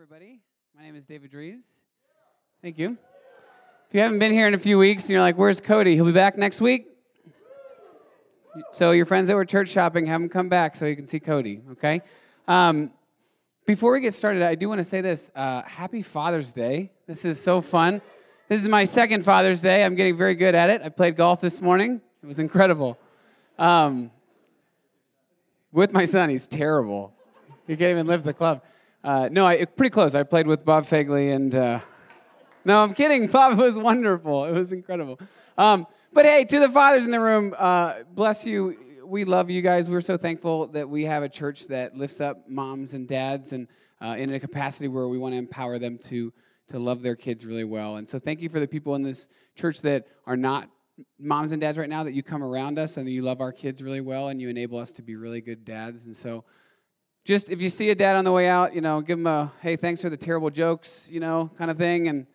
everybody. My name is David Dries. Thank you. If you haven't been here in a few weeks and you're like, where's Cody? He'll be back next week. So, your friends that were church shopping, have them come back so you can see Cody, okay? Um, before we get started, I do want to say this uh, Happy Father's Day. This is so fun. This is my second Father's Day. I'm getting very good at it. I played golf this morning, it was incredible. Um, with my son, he's terrible. He can't even lift the club. Uh, no, I, pretty close. I played with Bob Fagley and uh, no, I'm kidding. Bob was wonderful. It was incredible. Um, but hey, to the fathers in the room, uh, bless you. We love you guys. We're so thankful that we have a church that lifts up moms and dads, and uh, in a capacity where we want to empower them to to love their kids really well. And so, thank you for the people in this church that are not moms and dads right now. That you come around us and you love our kids really well, and you enable us to be really good dads. And so just if you see a dad on the way out, you know, give him a hey, thanks for the terrible jokes, you know, kind of thing, and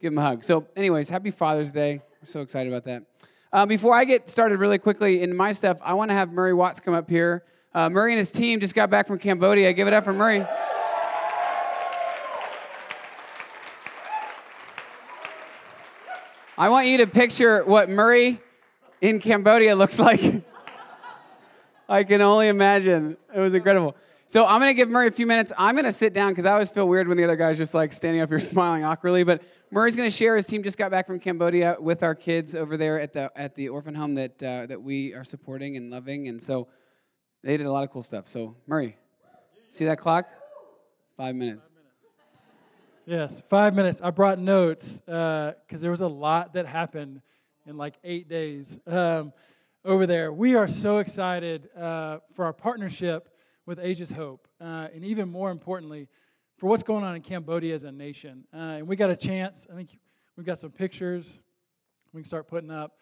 give him a hug. So, anyways, happy Father's Day. We're so excited about that. Uh, before I get started really quickly in my stuff, I want to have Murray Watts come up here. Uh, Murray and his team just got back from Cambodia. Give it up for Murray. I want you to picture what Murray in Cambodia looks like. I can only imagine. It was incredible. So I'm to give Murray a few minutes. I'm to sit down because I always feel weird when the other guy's just like standing up here smiling awkwardly. But Murray's to share. His team just got back from Cambodia with our kids over there at the at the orphan home that uh, that we are supporting and loving. And so they did a lot of cool stuff. So Murray, see that clock? Five minutes. Yes, five minutes. I brought notes because uh, there was a lot that happened in like eight days um, over there. We are so excited uh, for our partnership with Asia's Hope, uh, and even more importantly, for what's going on in Cambodia as a nation. Uh, and we got a chance. I think we've got some pictures we can start putting up.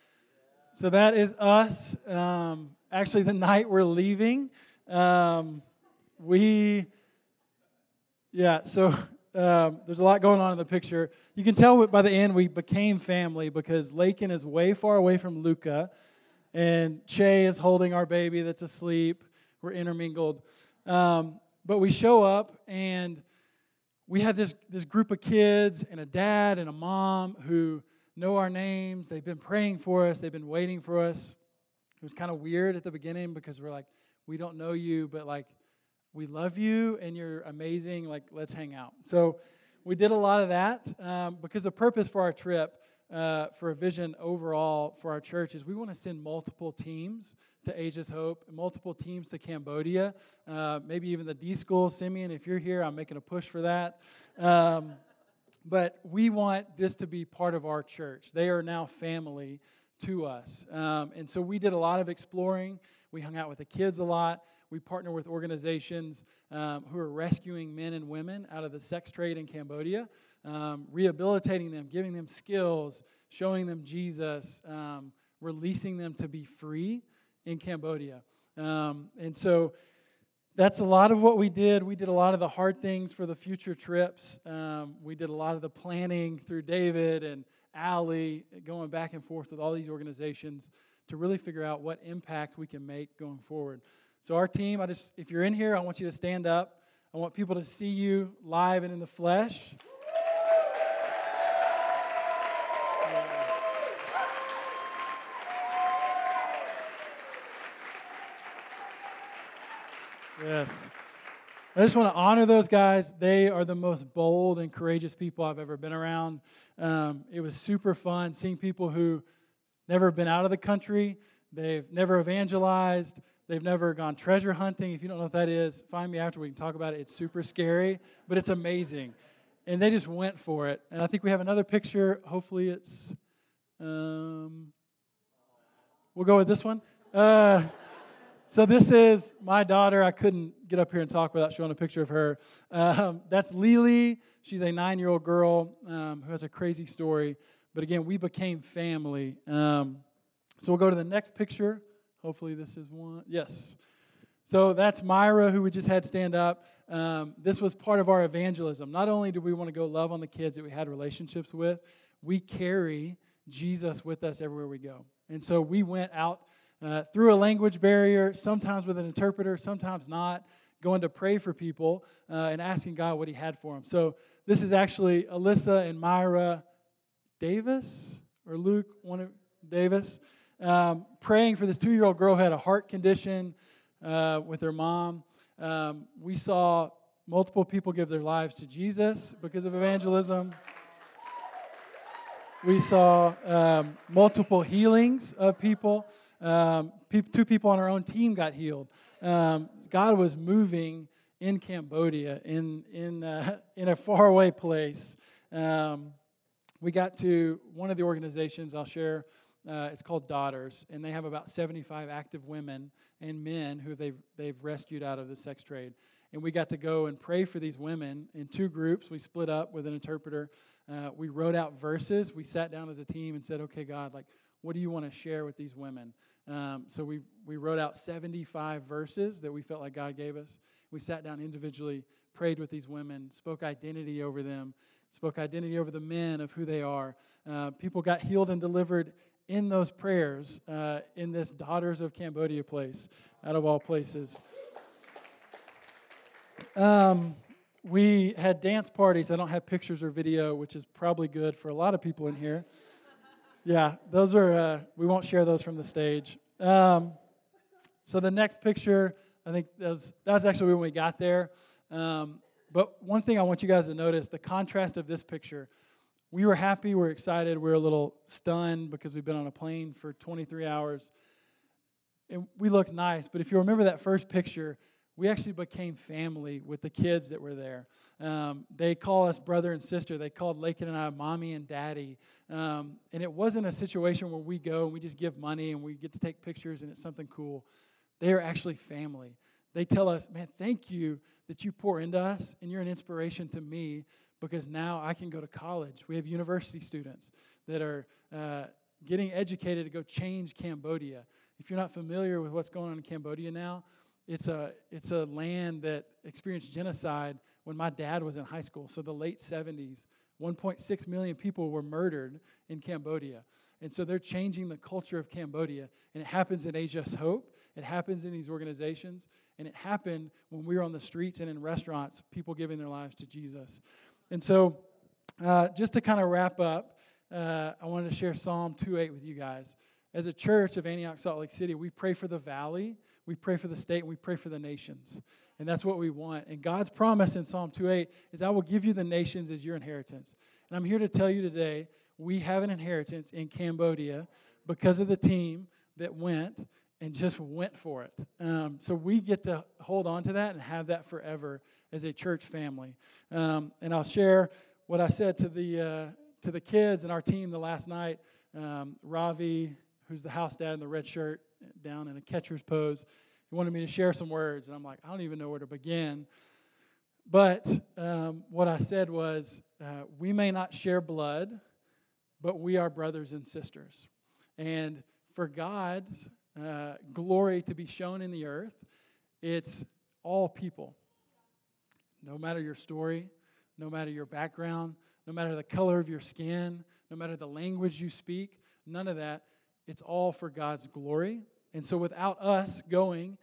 So that is us. Um, actually, the night we're leaving, um, we, yeah. So um, there's a lot going on in the picture. You can tell by the end we became family because Lakin is way far away from Luca, and Che is holding our baby that's asleep we're intermingled. Um, but we show up and we have this, this group of kids and a dad and a mom who know our names. They've been praying for us, they've been waiting for us. It was kind of weird at the beginning because we're like, we don't know you, but like, we love you and you're amazing. Like, let's hang out. So, we did a lot of that um, because the purpose for our trip, uh, for a vision overall for our church, is we want to send multiple teams to Asia's Hope, multiple teams to Cambodia, uh, maybe even the D School. Simeon, if you're here, I'm making a push for that. Um, but we want this to be part of our church. They are now family to us. Um, and so we did a lot of exploring. We hung out with the kids a lot. We partner with organizations um, who are rescuing men and women out of the sex trade in Cambodia, um, rehabilitating them, giving them skills, showing them Jesus, um, releasing them to be free in Cambodia. Um, and so that's a lot of what we did. We did a lot of the hard things for the future trips. Um, we did a lot of the planning through David and Allie, going back and forth with all these organizations to really figure out what impact we can make going forward. So our team, I just if you're in here, I want you to stand up. I want people to see you live and in the flesh. Yes. I just want to honor those guys. They are the most bold and courageous people I've ever been around. Um, it was super fun seeing people who never been out of the country, they've never evangelized, they've never gone treasure hunting. If you don't know what that is, find me after we can talk about it. It's super scary, but it's amazing. And they just went for it. And I think we have another picture. Hopefully, it's. Um, we'll go with this one. Uh, so this is my daughter. I couldn't get up here and talk without showing a picture of her. Um, that's Lily. She's a nine-year-old girl um, who has a crazy story. But again, we became family. Um, so we'll go to the next picture. Hopefully, this is one. Yes. So that's Myra, who we just had stand up. Um, this was part of our evangelism. Not only do we want to go love on the kids that we had relationships with, we carry Jesus with us everywhere we go. And so we went out uh, through a language barrier, sometimes with an interpreter, sometimes not, going to pray for people uh, and asking God what He had for them. So this is actually Alyssa and Myra Davis or Luke, one of Davis, um, praying for this two year old girl who had a heart condition uh, with her mom. Um, we saw multiple people give their lives to Jesus because of evangelism. We saw um, multiple healings of people. Um, pe- two people on our own team got healed. Um, God was moving in Cambodia, in, in, uh, in a faraway place. Um, we got to one of the organizations I'll share. Uh, it's called Daughters, and they have about 75 active women and men who they've, they've rescued out of the sex trade. And we got to go and pray for these women in two groups. We split up with an interpreter. Uh, we wrote out verses. We sat down as a team and said, okay, God, like, what do you want to share with these women? Um, so we, we wrote out 75 verses that we felt like God gave us. We sat down individually, prayed with these women, spoke identity over them, spoke identity over the men of who they are. Uh, people got healed and delivered in those prayers uh, in this Daughters of Cambodia place, out of all places. Um, we had dance parties. I don't have pictures or video, which is probably good for a lot of people in here. Yeah, those are, uh, we won't share those from the stage. Um, so the next picture, I think that was, that was actually when we got there. Um, but one thing I want you guys to notice the contrast of this picture. We were happy, we are excited, we are a little stunned because we've been on a plane for 23 hours. And we looked nice, but if you remember that first picture, we actually became family with the kids that were there. Um, they call us brother and sister. They called Lakin and I mommy and daddy. Um, and it wasn't a situation where we go and we just give money and we get to take pictures and it's something cool. They are actually family. They tell us, man, thank you that you pour into us and you're an inspiration to me because now I can go to college. We have university students that are uh, getting educated to go change Cambodia. If you're not familiar with what's going on in Cambodia now, it's a, it's a land that experienced genocide when my dad was in high school, so the late 70s. 1.6 million people were murdered in Cambodia. And so they're changing the culture of Cambodia. And it happens in Asia's Hope, it happens in these organizations, and it happened when we were on the streets and in restaurants, people giving their lives to Jesus. And so, uh, just to kind of wrap up, uh, I wanted to share Psalm 2:8 with you guys. As a church of Antioch Salt Lake City, we pray for the valley we pray for the state, and we pray for the nations. And that's what we want. And God's promise in Psalm 2:8 is, I will give you the nations as your inheritance. And I'm here to tell you today, we have an inheritance in Cambodia because of the team that went and just went for it. Um, so we get to hold on to that and have that forever as a church family. Um, and I'll share what I said to the uh, to the kids and our team the last night. Um, Ravi, who's the house dad in the red shirt, down in a catcher's pose. He wanted me to share some words, and I'm like, I don't even know where to begin. But um, what I said was, uh, we may not share blood, but we are brothers and sisters. And for God's uh, glory to be shown in the earth, it's all people. No matter your story, no matter your background, no matter the color of your skin, no matter the language you speak, none of that. It's all for God's glory. And so, without us going,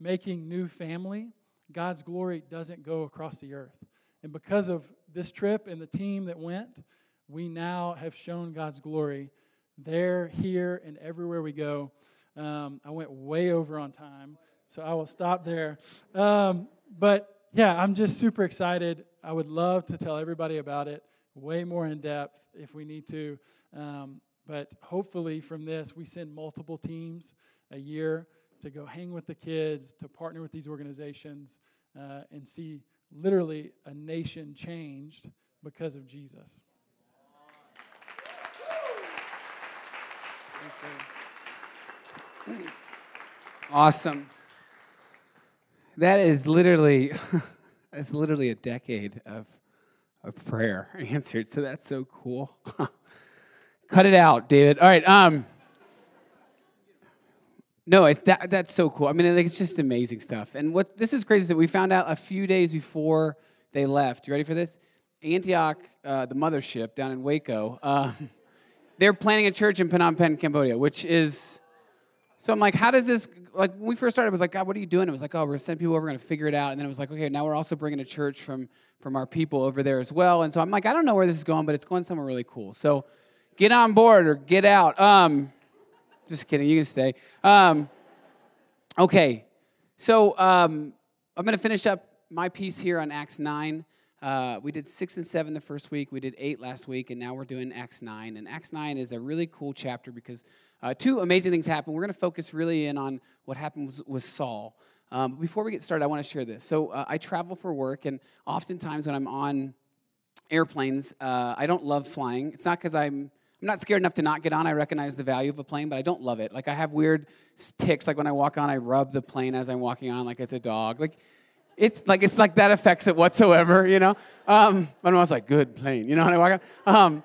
making new family, God's glory doesn't go across the earth. And because of this trip and the team that went, we now have shown God's glory there, here, and everywhere we go. Um, I went way over on time, so I will stop there. Um, but yeah, I'm just super excited. I would love to tell everybody about it way more in depth if we need to. Um, but hopefully, from this, we send multiple teams a year to go hang with the kids, to partner with these organizations, uh, and see literally a nation changed because of Jesus. Awesome. That is literally, that's literally a decade of, of prayer answered. So that's so cool. Cut it out, David. All right. Um, no, it's that, that's so cool. I mean, it's just amazing stuff. And what this is crazy is that we found out a few days before they left. You ready for this? Antioch, uh, the mothership down in Waco, uh, they're planning a church in Phnom Penh, Cambodia, which is. So I'm like, how does this like when we first started, it was like, God, what are you doing? It was like, oh, we're gonna send people over, we're gonna figure it out. And then it was like, okay, now we're also bringing a church from from our people over there as well. And so I'm like, I don't know where this is going, but it's going somewhere really cool. So get on board or get out. Um, just kidding, you can stay. Um, okay, so um, I'm gonna finish up my piece here on Acts 9. Uh, we did six and seven the first week. We did eight last week, and now we're doing Acts 9. And Acts 9 is a really cool chapter because uh, two amazing things happen. We're going to focus really in on what happened with, with Saul. Um, before we get started, I want to share this. So uh, I travel for work, and oftentimes when I'm on airplanes, uh, I don't love flying. It's not because I'm I'm not scared enough to not get on. I recognize the value of a plane, but I don't love it. Like I have weird ticks. Like when I walk on, I rub the plane as I'm walking on, like it's a dog. Like it's like it's like that affects it whatsoever, you know. Um, but I was like, good plane, you know. And I walk on. Um,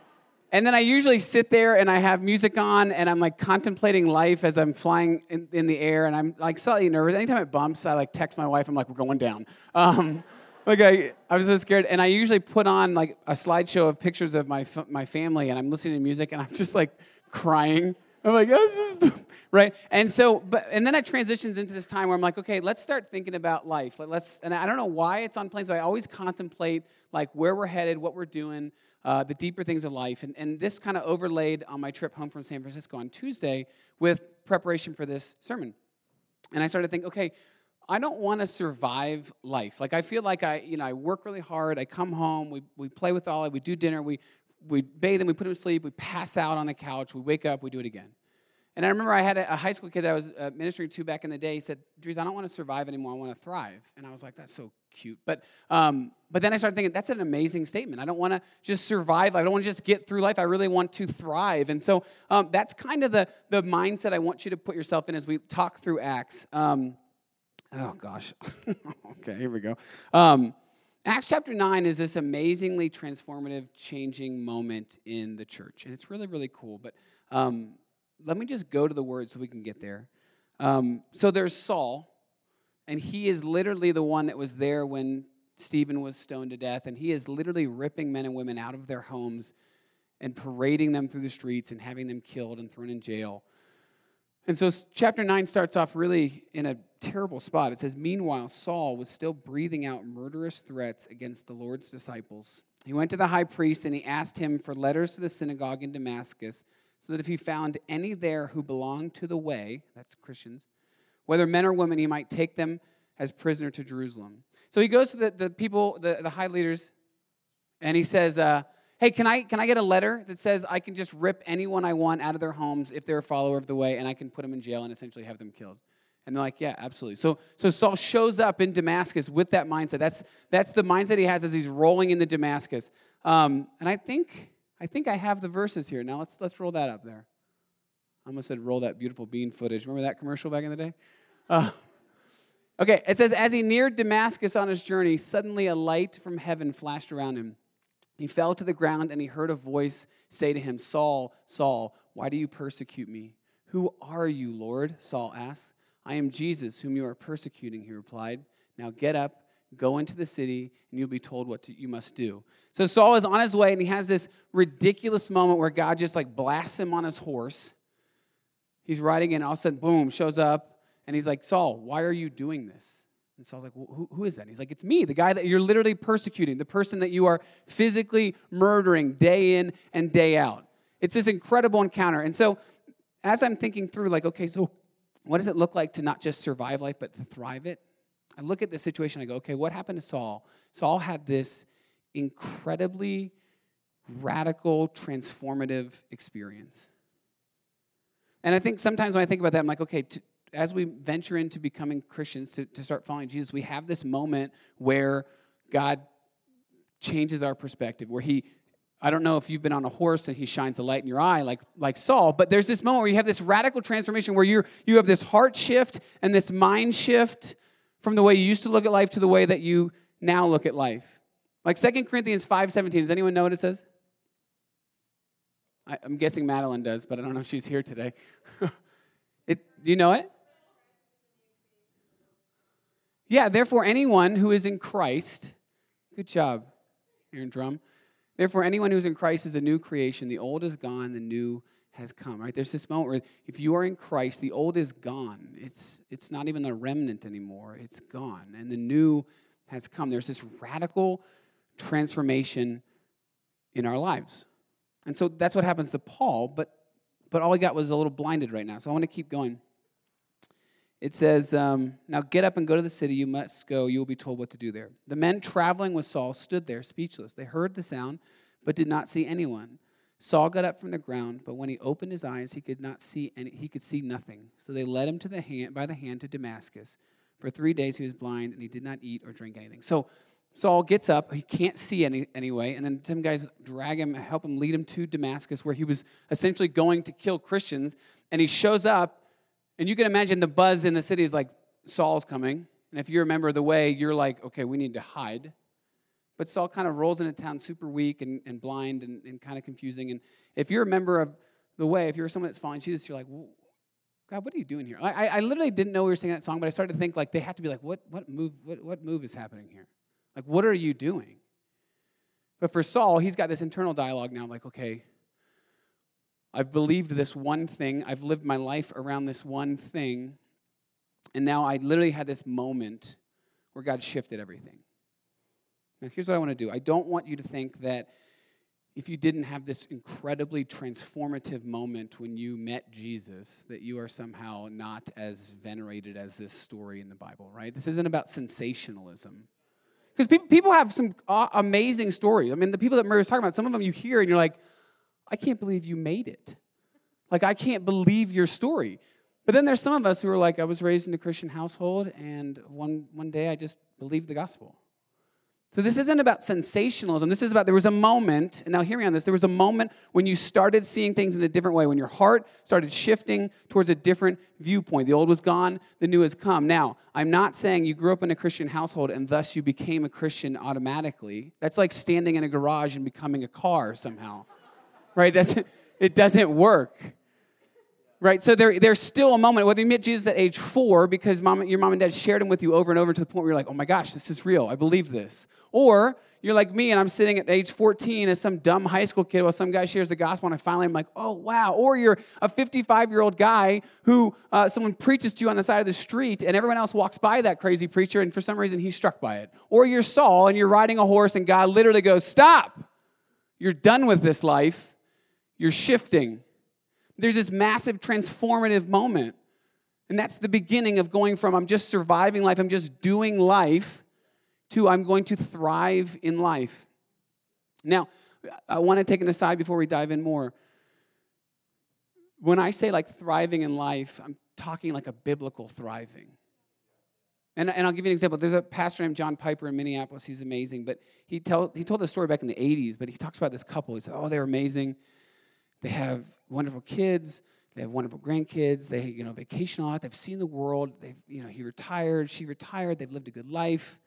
and then I usually sit there and I have music on and I'm like contemplating life as I'm flying in, in the air and I'm like slightly nervous. Anytime it bumps, I like text my wife. I'm like, we're going down. Um, like I, was so scared. And I usually put on like a slideshow of pictures of my my family and I'm listening to music and I'm just like crying. I'm like, this is right. And so, but and then it transitions into this time where I'm like, okay, let's start thinking about life. Let's, and I don't know why it's on planes, but I always contemplate like where we're headed, what we're doing uh, the deeper things of life. And, and this kind of overlaid on my trip home from San Francisco on Tuesday with preparation for this sermon. And I started to think, okay, I don't want to survive life. Like I feel like I, you know, I work really hard. I come home, we, we play with Ollie, we do dinner, we, we bathe him, we put him to sleep, we pass out on the couch, we wake up, we do it again. And I remember I had a, a high school kid that I was uh, ministering to back in the day. He said, Dries, I don't want to survive anymore. I want to thrive. And I was like, that's so cute. But, um, but then I started thinking, that's an amazing statement. I don't want to just survive. I don't want to just get through life. I really want to thrive. And so um, that's kind of the, the mindset I want you to put yourself in as we talk through Acts. Um, oh, gosh. okay, here we go. Um, Acts chapter 9 is this amazingly transformative, changing moment in the church. And it's really, really cool. But um, let me just go to the word so we can get there. Um, so there's Saul. And he is literally the one that was there when Stephen was stoned to death. And he is literally ripping men and women out of their homes and parading them through the streets and having them killed and thrown in jail. And so chapter 9 starts off really in a terrible spot. It says, Meanwhile, Saul was still breathing out murderous threats against the Lord's disciples. He went to the high priest and he asked him for letters to the synagogue in Damascus, so that if he found any there who belonged to the way, that's Christians, whether men or women, he might take them as prisoner to Jerusalem. So he goes to the, the people, the, the high leaders, and he says, uh, Hey, can I, can I get a letter that says I can just rip anyone I want out of their homes if they're a follower of the way and I can put them in jail and essentially have them killed? And they're like, yeah, absolutely. So, so Saul shows up in Damascus with that mindset. That's, that's the mindset he has as he's rolling into Damascus. Um, and I think, I think I have the verses here. Now let's, let's roll that up there. I almost said roll that beautiful bean footage. Remember that commercial back in the day? Uh, okay, it says, As he neared Damascus on his journey, suddenly a light from heaven flashed around him. He fell to the ground and he heard a voice say to him, Saul, Saul, why do you persecute me? Who are you, Lord? Saul asked. I am Jesus, whom you are persecuting, he replied. Now get up, go into the city, and you'll be told what to, you must do. So Saul is on his way and he has this ridiculous moment where God just like blasts him on his horse he's riding in, all of a sudden, boom, shows up, and he's like, Saul, why are you doing this? And Saul's like, well, who, who is that? And he's like, it's me, the guy that you're literally persecuting, the person that you are physically murdering day in and day out. It's this incredible encounter. And so, as I'm thinking through, like, okay, so what does it look like to not just survive life, but to thrive it? I look at the situation, I go, okay, what happened to Saul? Saul had this incredibly radical, transformative experience. And I think sometimes when I think about that, I'm like, okay, to, as we venture into becoming Christians, to, to start following Jesus, we have this moment where God changes our perspective, where He I don't know if you've been on a horse and he shines a light in your eye like, like Saul, but there's this moment where you have this radical transformation where you're, you have this heart shift and this mind shift from the way you used to look at life to the way that you now look at life. Like 2 Corinthians 5.17, does anyone know what it says? I, am guessing Madeline does, but I don't know if she's here today. it, do you know it? Yeah, therefore, anyone who is in Christ, good job, Aaron Drum. Therefore, anyone who is in Christ is a new creation. The old is gone, the new has come, right? There's this moment where if you are in Christ, the old is gone. It's, it's not even a remnant anymore, it's gone. And the new has come. There's this radical transformation in our lives. And so that's what happens to Paul, but, but all he got was a little blinded right now. So I want to keep going. It says, um, Now get up and go to the city. You must go. You will be told what to do there. The men traveling with Saul stood there speechless. They heard the sound, but did not see anyone. Saul got up from the ground, but when he opened his eyes, he could not see any, he could see nothing. So they led him to the hand, by the hand to Damascus. For three days he was blind, and he did not eat or drink anything. So Saul gets up, he can't see any anyway, and then some guys drag him, help him lead him to Damascus, where he was essentially going to kill Christians. And he shows up, and you can imagine the buzz in the city is like, Saul's coming. And if you remember the way, you're like, okay, we need to hide. But Saul kind of rolls into town super weak and, and blind and, and kind of confusing. And if you're a member of the way, if you're someone that's following Jesus, you're like, God, what are you doing here? I, I literally didn't know we were singing that song, but I started to think like they have to be like, what, what move, what, what move is happening here? Like, what are you doing? But for Saul, he's got this internal dialogue now, like, okay, I've believed this one thing, I've lived my life around this one thing, and now I literally had this moment where God shifted everything. Now, here's what I want to do I don't want you to think that if you didn't have this incredibly transformative moment when you met Jesus, that you are somehow not as venerated as this story in the Bible, right? This isn't about sensationalism. Because people, have some amazing stories. I mean, the people that Murray was talking about, some of them you hear and you're like, I can't believe you made it. Like, I can't believe your story. But then there's some of us who are like, I was raised in a Christian household, and one, one day I just believed the gospel. So this isn't about sensationalism. This is about there was a moment, and now hear me on this. There was a moment when you started seeing things in a different way, when your heart started shifting towards a different viewpoint. The old was gone, the new has come. Now, I'm not saying you grew up in a Christian household and thus you became a Christian automatically. That's like standing in a garage and becoming a car somehow. Right? That's, it doesn't work right? So there, there's still a moment, whether you met Jesus at age four because mom, your mom and dad shared him with you over and over to the point where you're like, oh my gosh, this is real. I believe this. Or you're like me and I'm sitting at age 14 as some dumb high school kid while some guy shares the gospel and I finally am like, oh wow. Or you're a 55 year old guy who uh, someone preaches to you on the side of the street and everyone else walks by that crazy preacher and for some reason he's struck by it. Or you're Saul and you're riding a horse and God literally goes, stop. You're done with this life. You're shifting. There's this massive transformative moment. And that's the beginning of going from I'm just surviving life, I'm just doing life, to I'm going to thrive in life. Now, I want to take an aside before we dive in more. When I say like thriving in life, I'm talking like a biblical thriving. And, and I'll give you an example. There's a pastor named John Piper in Minneapolis. He's amazing. But he, tell, he told the story back in the 80s, but he talks about this couple. He said, Oh, they're amazing. They have wonderful kids. They have wonderful grandkids. They, you know, vacation a lot. They've seen the world. They've, you know, he retired. She retired. They've lived a good life.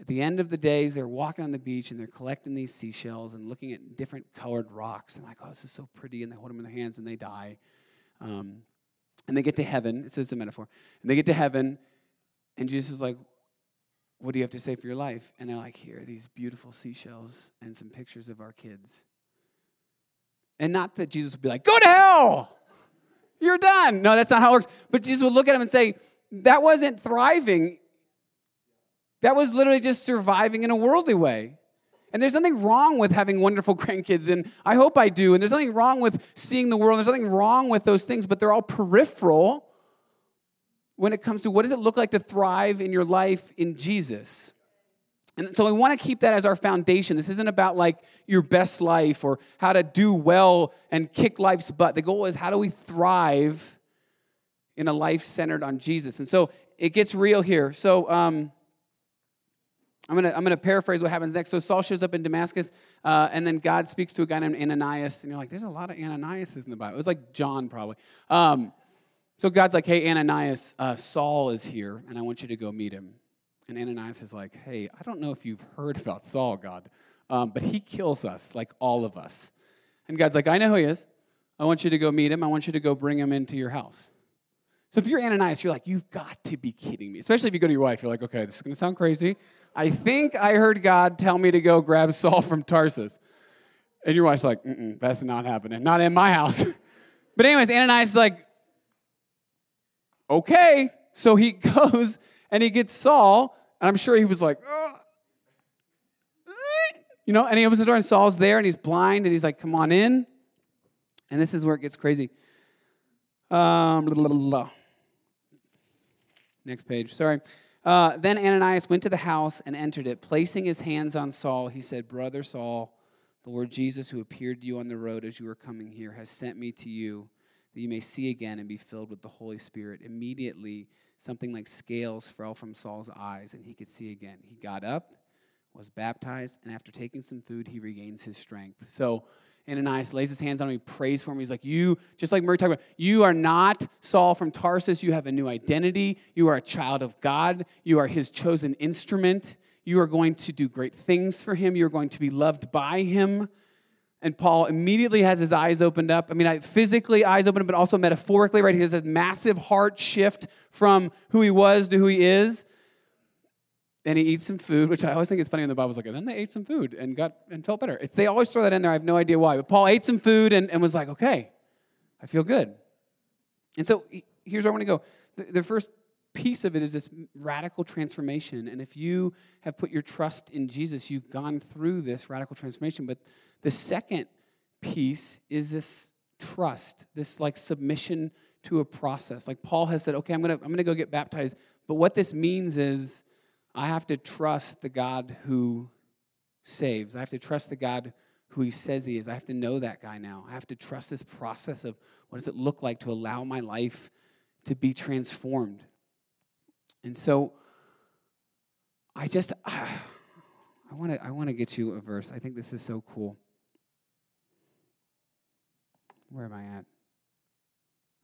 At the end of the days, they're walking on the beach and they're collecting these seashells and looking at different colored rocks and like, oh, this is so pretty. And they hold them in their hands and they die. Um, and they get to heaven. It says a metaphor. And they get to heaven, and Jesus is like, what do you have to say for your life? And they're like, here are these beautiful seashells and some pictures of our kids. And not that Jesus would be like, go to hell, you're done. No, that's not how it works. But Jesus would look at him and say, that wasn't thriving. That was literally just surviving in a worldly way. And there's nothing wrong with having wonderful grandkids, and I hope I do. And there's nothing wrong with seeing the world. There's nothing wrong with those things, but they're all peripheral when it comes to what does it look like to thrive in your life in Jesus. And so we want to keep that as our foundation. This isn't about like your best life or how to do well and kick life's butt. The goal is how do we thrive in a life centered on Jesus? And so it gets real here. So um, I'm going to I'm gonna paraphrase what happens next. So Saul shows up in Damascus, uh, and then God speaks to a guy named Ananias. And you're like, there's a lot of Ananias in the Bible. It was like John, probably. Um, so God's like, hey, Ananias, uh, Saul is here, and I want you to go meet him. And Ananias is like, hey, I don't know if you've heard about Saul, God, um, but he kills us, like all of us. And God's like, I know who he is. I want you to go meet him. I want you to go bring him into your house. So if you're Ananias, you're like, you've got to be kidding me. Especially if you go to your wife, you're like, okay, this is going to sound crazy. I think I heard God tell me to go grab Saul from Tarsus. And your wife's like, that's not happening. Not in my house. But anyways, Ananias is like, okay. So he goes and he gets Saul, and I'm sure he was like, Ugh. you know, and he opens the door and Saul's there and he's blind and he's like, come on in. And this is where it gets crazy. Um, blah, blah, blah. Next page, sorry. Uh, then Ananias went to the house and entered it. Placing his hands on Saul, he said, Brother Saul, the Lord Jesus, who appeared to you on the road as you were coming here, has sent me to you that you may see again and be filled with the Holy Spirit. Immediately, something like scales fell from Saul's eyes, and he could see again. He got up, was baptized, and after taking some food, he regains his strength. So, Ananias lays his hands on him, he prays for him. He's like, You, just like Murray talked about, you are not Saul from Tarsus. You have a new identity. You are a child of God. You are his chosen instrument. You are going to do great things for him. You're going to be loved by him. And Paul immediately has his eyes opened up. I mean, I, physically eyes opened up, but also metaphorically, right? He has a massive heart shift from who he was to who he is and he eats some food, which I always think is funny in the Bible. It's like, and then they ate some food and got and felt better. It's, they always throw that in there. I have no idea why. But Paul ate some food and, and was like, okay, I feel good. And so here's where I want to go. The, the first piece of it is this radical transformation. And if you have put your trust in Jesus, you've gone through this radical transformation. But the second piece is this trust, this like submission to a process. Like Paul has said, okay, I'm gonna I'm gonna go get baptized. But what this means is I have to trust the God who saves. I have to trust the God who he says he is. I have to know that guy now. I have to trust this process of what does it look like to allow my life to be transformed. And so I just I want to I want to get you a verse. I think this is so cool. Where am I at?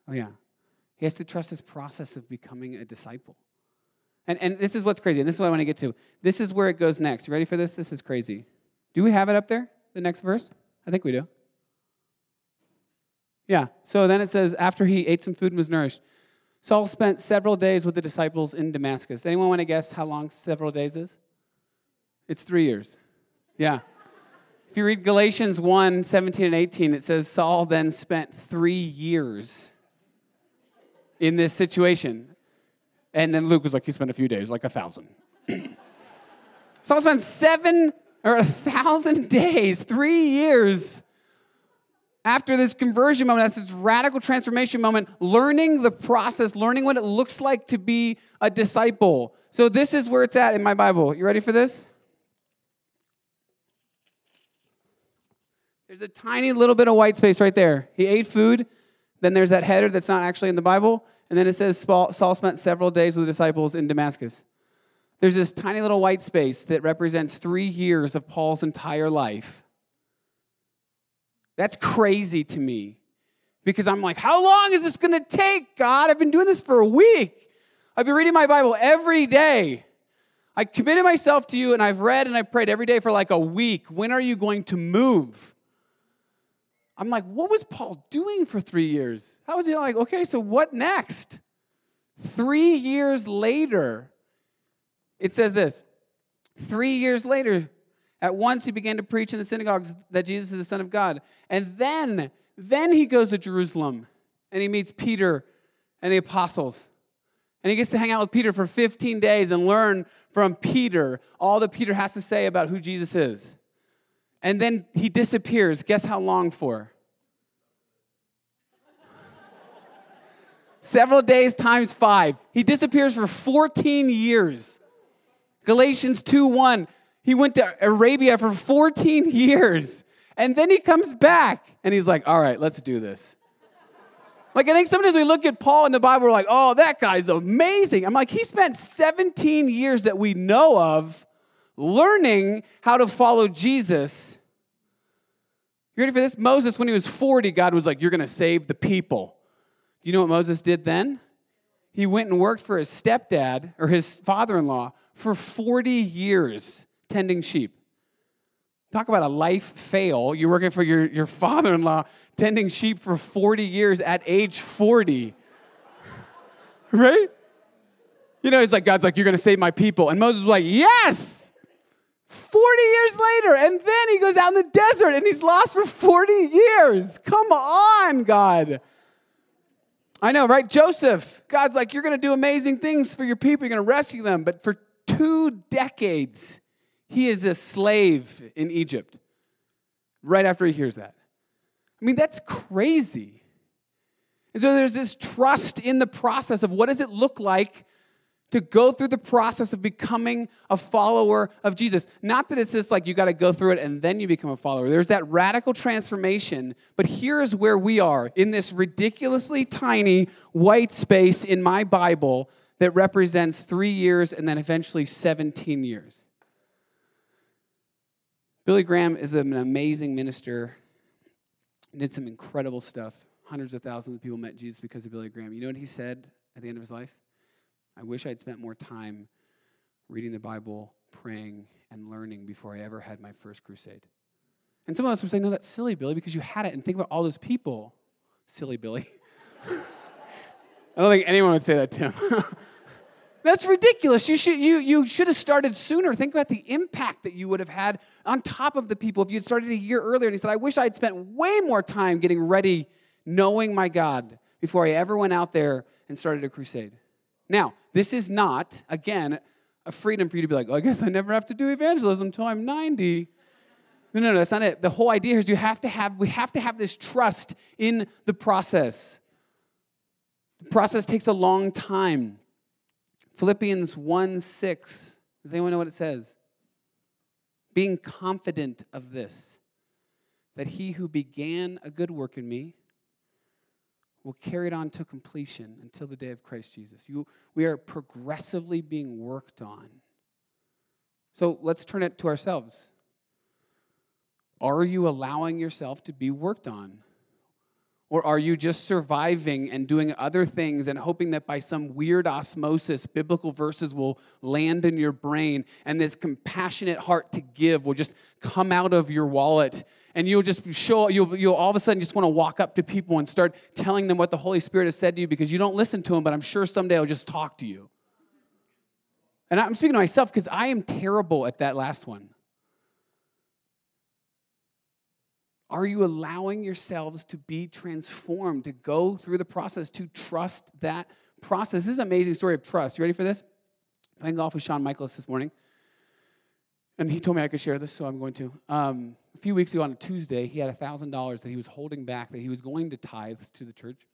Oh yeah. He has to trust this process of becoming a disciple. And, and this is what's crazy, and this is what I want to get to. This is where it goes next. You ready for this? This is crazy. Do we have it up there, the next verse? I think we do. Yeah, so then it says, after he ate some food and was nourished, Saul spent several days with the disciples in Damascus. Anyone want to guess how long several days is? It's three years. Yeah. If you read Galatians 1 17 and 18, it says Saul then spent three years in this situation. And then Luke was like, he spent a few days, like a thousand. Saul spent seven or a thousand days, three years after this conversion moment, that's this radical transformation moment, learning the process, learning what it looks like to be a disciple. So this is where it's at in my Bible. You ready for this? There's a tiny little bit of white space right there. He ate food. Then there's that header that's not actually in the Bible. And then it says Saul spent several days with the disciples in Damascus. There's this tiny little white space that represents three years of Paul's entire life. That's crazy to me because I'm like, how long is this going to take, God? I've been doing this for a week. I've been reading my Bible every day. I committed myself to you and I've read and I've prayed every day for like a week. When are you going to move? I'm like, what was Paul doing for three years? How was he like, okay, so what next? Three years later, it says this three years later, at once he began to preach in the synagogues that Jesus is the Son of God. And then, then he goes to Jerusalem and he meets Peter and the apostles. And he gets to hang out with Peter for 15 days and learn from Peter all that Peter has to say about who Jesus is. And then he disappears. Guess how long for? Several days times five. He disappears for 14 years. Galatians 2 1. He went to Arabia for 14 years. And then he comes back and he's like, all right, let's do this. Like, I think sometimes we look at Paul in the Bible, we're like, oh, that guy's amazing. I'm like, he spent 17 years that we know of learning how to follow Jesus. You ready for this? Moses, when he was 40, God was like, You're going to save the people. Do you know what Moses did then? He went and worked for his stepdad or his father in law for 40 years tending sheep. Talk about a life fail. You're working for your, your father in law tending sheep for 40 years at age 40. right? You know, he's like, God's like, You're going to save my people. And Moses was like, Yes! 40 years later, and then he goes out in the desert and he's lost for 40 years. Come on, God. I know, right? Joseph, God's like, you're going to do amazing things for your people, you're going to rescue them. But for two decades, he is a slave in Egypt right after he hears that. I mean, that's crazy. And so there's this trust in the process of what does it look like to go through the process of becoming a follower of Jesus. Not that it's just like you got to go through it and then you become a follower. There's that radical transformation, but here's where we are in this ridiculously tiny white space in my Bible that represents three years and then eventually 17 years. Billy Graham is an amazing minister, did some incredible stuff. Hundreds of thousands of people met Jesus because of Billy Graham. You know what he said at the end of his life? I wish I'd spent more time reading the Bible, praying, and learning before I ever had my first crusade. And some of us would say, No, that's silly, Billy, because you had it. And think about all those people. Silly, Billy. I don't think anyone would say that, Tim. That's ridiculous. You should, you, you should have started sooner. Think about the impact that you would have had on top of the people if you had started a year earlier. And he said, I wish I had spent way more time getting ready, knowing my God, before I ever went out there and started a crusade. Now, this is not, again, a freedom for you to be like, oh, I guess I never have to do evangelism until I'm 90. No, no, no, that's not it. The whole idea is you have to have, we have to have this trust in the process. The process takes a long time. Philippians 1 6. Does anyone know what it says? Being confident of this, that he who began a good work in me will carry it on to completion until the day of Christ Jesus. You, we are progressively being worked on. So let's turn it to ourselves. Are you allowing yourself to be worked on? Or are you just surviving and doing other things and hoping that by some weird osmosis, biblical verses will land in your brain and this compassionate heart to give will just come out of your wallet and you'll just show, you'll, you'll all of a sudden just want to walk up to people and start telling them what the Holy Spirit has said to you because you don't listen to them, but I'm sure someday I'll just talk to you. And I'm speaking to myself because I am terrible at that last one. Are you allowing yourselves to be transformed, to go through the process, to trust that process? This is an amazing story of trust. You ready for this? Playing golf with Sean Michaelis this morning. And he told me I could share this, so I'm going to. Um, a few weeks ago on a Tuesday, he had $1,000 that he was holding back that he was going to tithe to the church.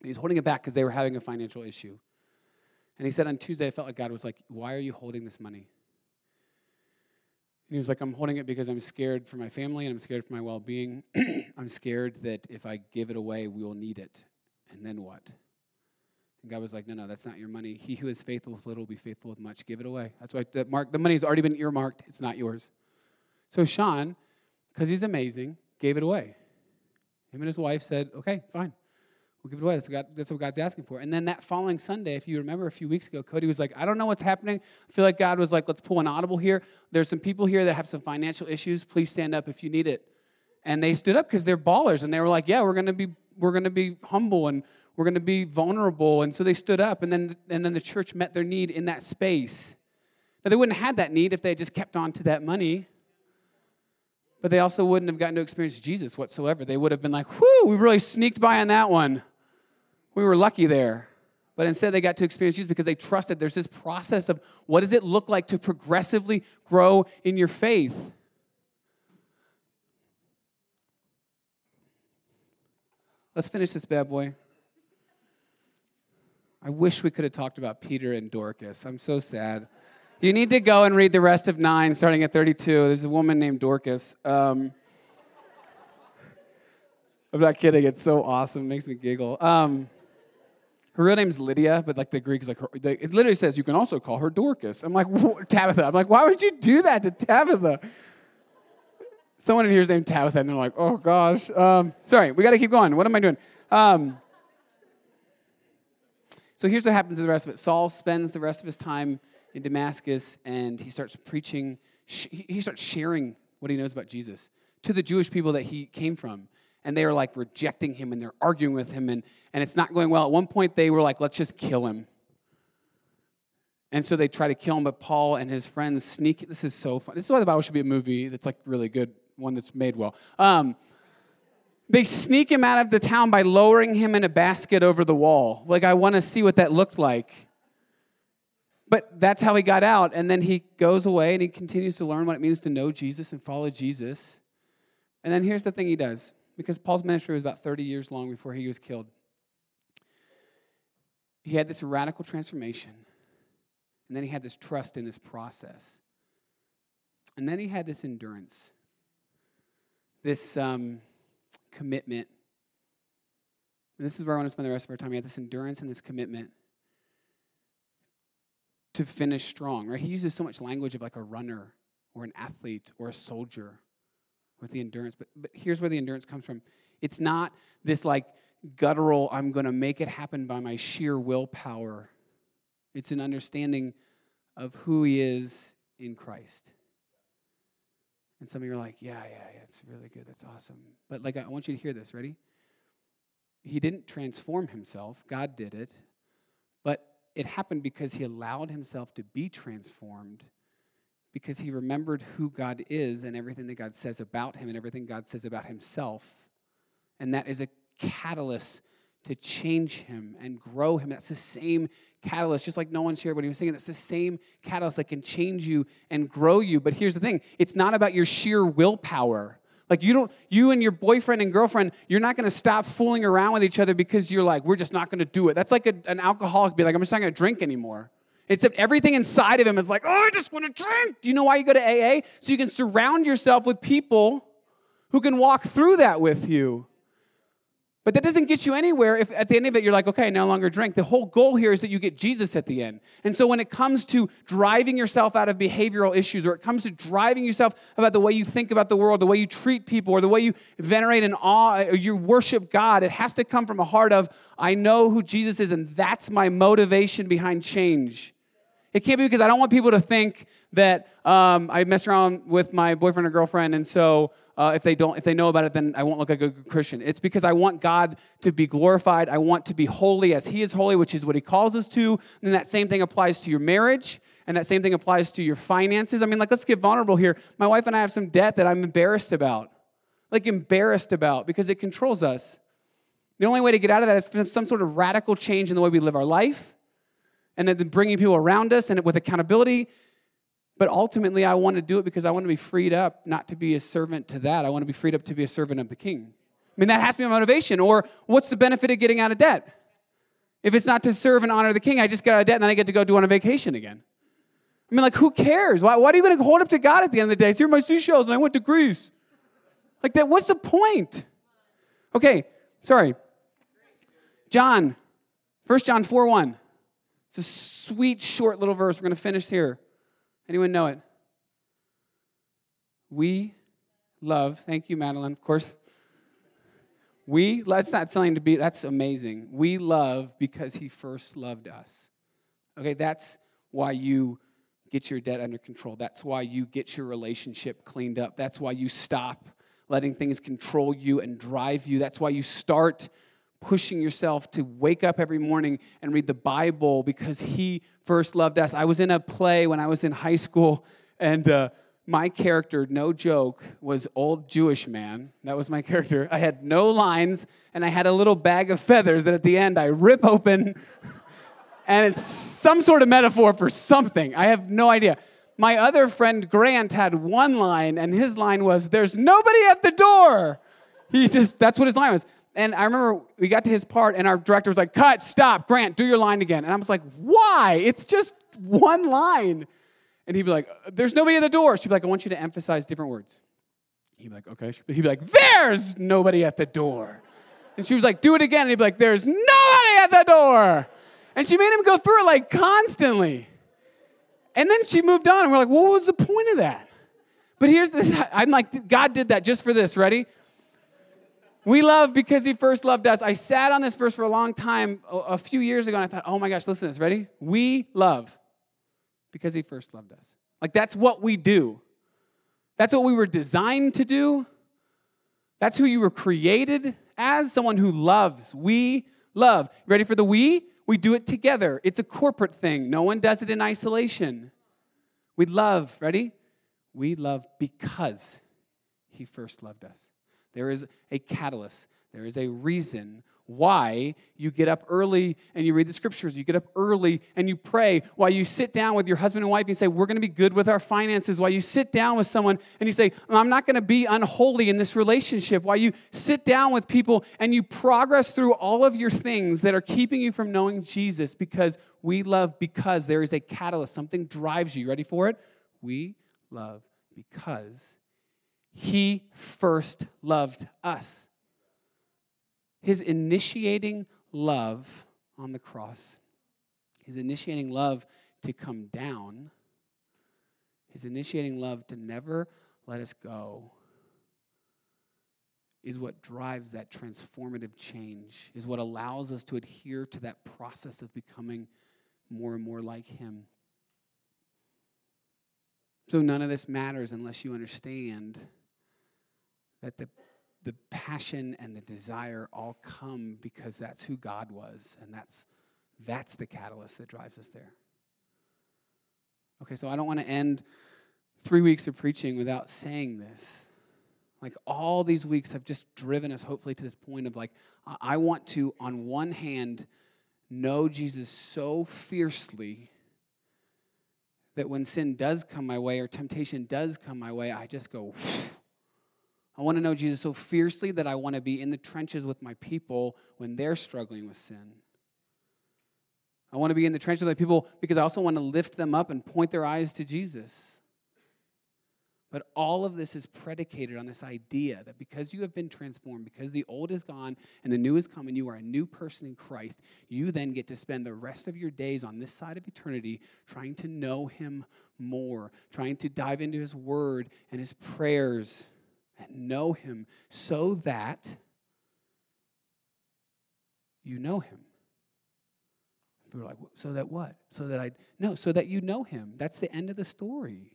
And was holding it back because they were having a financial issue. And he said on Tuesday, I felt like God was like, Why are you holding this money? He was like, I'm holding it because I'm scared for my family and I'm scared for my well being. I'm scared that if I give it away, we will need it. And then what? And God was like, No, no, that's not your money. He who is faithful with little will be faithful with much. Give it away. That's why the, mark, the money's already been earmarked. It's not yours. So Sean, because he's amazing, gave it away. Him and his wife said, Okay, fine. We'll give it away. That's what, God, that's what God's asking for. And then that following Sunday, if you remember a few weeks ago, Cody was like, I don't know what's happening. I feel like God was like, let's pull an audible here. There's some people here that have some financial issues. Please stand up if you need it. And they stood up because they're ballers and they were like, yeah, we're going to be we're going to be humble and we're going to be vulnerable. And so they stood up and then and then the church met their need in that space. Now they wouldn't have had that need if they had just kept on to that money. But they also wouldn't have gotten to experience Jesus whatsoever. They would have been like, whoo, we really sneaked by on that one we were lucky there. But instead, they got to experience Jesus because they trusted. There's this process of what does it look like to progressively grow in your faith? Let's finish this bad boy. I wish we could have talked about Peter and Dorcas. I'm so sad. You need to go and read the rest of nine, starting at 32. There's a woman named Dorcas. Um, I'm not kidding. It's so awesome. It makes me giggle. Um, her real name's Lydia, but like the Greek is like, her, it literally says you can also call her Dorcas. I'm like, Tabitha. I'm like, why would you do that to Tabitha? Someone in here is named Tabitha, and they're like, oh gosh. Um, sorry, we got to keep going. What am I doing? Um, so here's what happens to the rest of it. Saul spends the rest of his time in Damascus, and he starts preaching. He starts sharing what he knows about Jesus to the Jewish people that he came from and they are like rejecting him and they're arguing with him and, and it's not going well. At one point, they were like, let's just kill him. And so they try to kill him, but Paul and his friends sneak. This is so fun. This is why the Bible should be a movie that's like really good, one that's made well. Um, They sneak him out of the town by lowering him in a basket over the wall. Like, I want to see what that looked like. But that's how he got out. And then he goes away and he continues to learn what it means to know Jesus and follow Jesus. And then here's the thing he does because Paul's ministry was about 30 years long before he was killed. He had this radical transformation. And then he had this trust in this process. And then he had this endurance, this um, commitment. And this is where I want to spend the rest of our time. He had this endurance and this commitment to finish strong, right? He uses so much language of like a runner or an athlete or a soldier with the endurance. But, but here's where the endurance comes from it's not this like guttural, I'm going to make it happen by my sheer willpower. It's an understanding of who he is in Christ. And some of you are like, yeah, yeah, yeah, it's really good. That's awesome. But like, I want you to hear this. Ready? He didn't transform himself, God did it. But it happened because he allowed himself to be transformed because he remembered who God is and everything that God says about him and everything God says about himself. And that is a catalyst to change him and grow him. That's the same catalyst, just like Nolan shared when he was saying, that's the same catalyst that can change you and grow you. But here's the thing it's not about your sheer willpower. Like you don't, you and your boyfriend and girlfriend, you're not going to stop fooling around with each other because you're like, we're just not going to do it. That's like a, an alcoholic be like, I'm just not going to drink anymore. Except everything inside of him is like, oh, I just want to drink. Do you know why you go to AA? So you can surround yourself with people who can walk through that with you. But that doesn't get you anywhere if at the end of it you're like, okay, I no longer drink. The whole goal here is that you get Jesus at the end. And so when it comes to driving yourself out of behavioral issues, or it comes to driving yourself about the way you think about the world, the way you treat people, or the way you venerate and awe, or you worship God, it has to come from a heart of, I know who Jesus is, and that's my motivation behind change. It can't be because I don't want people to think that um, I mess around with my boyfriend or girlfriend, and so uh, if they don't if they know about it then i won't look like a good christian. It's because i want god to be glorified. I want to be holy as he is holy which is what he calls us to. And that same thing applies to your marriage and that same thing applies to your finances. I mean like let's get vulnerable here. My wife and i have some debt that i'm embarrassed about like embarrassed about because it controls us. The only way to get out of that is some sort of radical change in the way we live our life and then bringing people around us and with accountability but ultimately, I want to do it because I want to be freed up not to be a servant to that. I want to be freed up to be a servant of the king. I mean, that has to be my motivation. Or what's the benefit of getting out of debt? If it's not to serve and honor the king, I just get out of debt and then I get to go do on a vacation again. I mean, like, who cares? Why, why are you going to hold up to God at the end of the day? Here are my seashells and I went to Greece. Like that, what's the point? Okay, sorry. John, 1 John 4 1. It's a sweet, short little verse. We're going to finish here. Anyone know it? We love, thank you, Madeline, of course. We, that's not something to be, that's amazing. We love because he first loved us. Okay, that's why you get your debt under control. That's why you get your relationship cleaned up. That's why you stop letting things control you and drive you. That's why you start pushing yourself to wake up every morning and read the Bible because He first loved us. I was in a play when I was in high school, and uh, my character, no joke, was old Jewish man. That was my character. I had no lines, and I had a little bag of feathers that at the end I rip open, and it's some sort of metaphor for something. I have no idea. My other friend Grant had one line, and his line was, There's nobody at the door. He just, that's what his line was and I remember we got to his part, and our director was like, Cut, stop, Grant, do your line again. And I was like, Why? It's just one line. And he'd be like, There's nobody at the door. She'd be like, I want you to emphasize different words. He'd be like, Okay. He'd be like, There's nobody at the door. And she was like, Do it again. And he'd be like, There's nobody at the door. And she made him go through it like constantly. And then she moved on, and we're like, What was the point of that? But here's the I'm like, God did that just for this. Ready? We love because he first loved us. I sat on this verse for a long time a few years ago and I thought, oh my gosh, listen to this. Ready? We love because he first loved us. Like that's what we do. That's what we were designed to do. That's who you were created as someone who loves. We love. Ready for the we? We do it together. It's a corporate thing. No one does it in isolation. We love. Ready? We love because he first loved us. There is a catalyst, there is a reason why you get up early and you read the scriptures. You get up early and you pray. Why you sit down with your husband and wife and you say, We're going to be good with our finances. Why you sit down with someone and you say, I'm not going to be unholy in this relationship. Why you sit down with people and you progress through all of your things that are keeping you from knowing Jesus because we love because there is a catalyst. Something drives you. You ready for it? We love because he first loved us his initiating love on the cross, his initiating love to come down, his initiating love to never let us go is what drives that transformative change, is what allows us to adhere to that process of becoming more and more like Him. So none of this matters unless you understand that the the passion and the desire all come because that's who God was, and that's, that's the catalyst that drives us there. Okay, so I don't want to end three weeks of preaching without saying this. Like all these weeks have just driven us, hopefully, to this point of like, I want to, on one hand, know Jesus so fiercely that when sin does come my way or temptation does come my way, I just go, I want to know Jesus so fiercely that I want to be in the trenches with my people when they're struggling with sin. I want to be in the trenches with my people because I also want to lift them up and point their eyes to Jesus. But all of this is predicated on this idea that because you have been transformed, because the old is gone and the new is come, and you are a new person in Christ, you then get to spend the rest of your days on this side of eternity trying to know Him more, trying to dive into His Word and His prayers and know him so that you know him. People are like, so that what? So that I, no, so that you know him. That's the end of the story.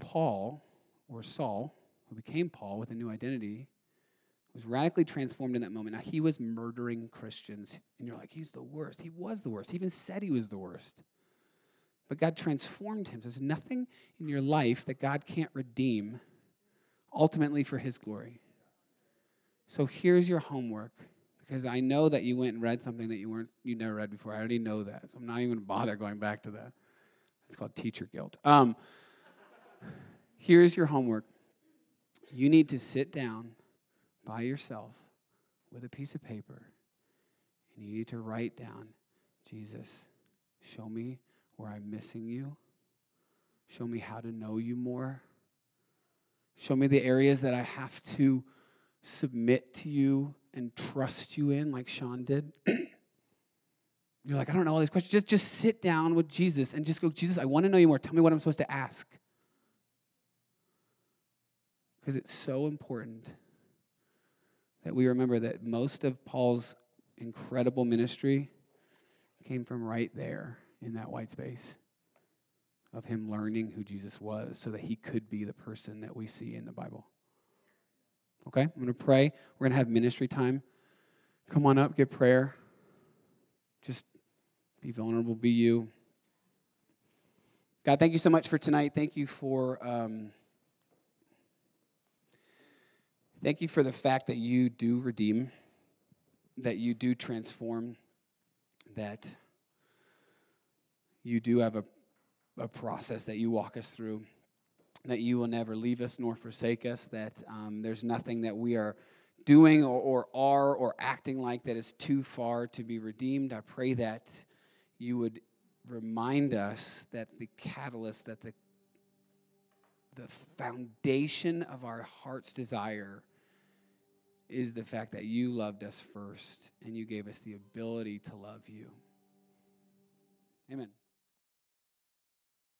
Paul, or Saul, who became Paul with a new identity, was radically transformed in that moment. Now, he was murdering Christians, and you're like, he's the worst. He was the worst. He even said he was the worst. But God transformed him. There's nothing in your life that God can't redeem ultimately for his glory. So here's your homework because I know that you went and read something that you weren't you never read before. I already know that. So I'm not even going to bother going back to that. It's called teacher guilt. Um, here's your homework. You need to sit down by yourself with a piece of paper and you need to write down Jesus, show me where I'm missing you. Show me how to know you more. Show me the areas that I have to submit to you and trust you in, like Sean did. You're like, I don't know all these questions. Just, just sit down with Jesus and just go, Jesus, I want to know you more. Tell me what I'm supposed to ask. Because it's so important that we remember that most of Paul's incredible ministry came from right there in that white space of him learning who Jesus was so that he could be the person that we see in the Bible. Okay? I'm going to pray. We're going to have ministry time. Come on up, get prayer. Just be vulnerable, be you. God, thank you so much for tonight. Thank you for. Um, thank you for the fact that you do redeem, that you do transform, that you do have a, a process that you walk us through, that you will never leave us nor forsake us, that um, there's nothing that we are doing or, or are or acting like that is too far to be redeemed. I pray that you would remind us that the catalyst, that the the foundation of our heart's desire is the fact that you loved us first and you gave us the ability to love you. Amen.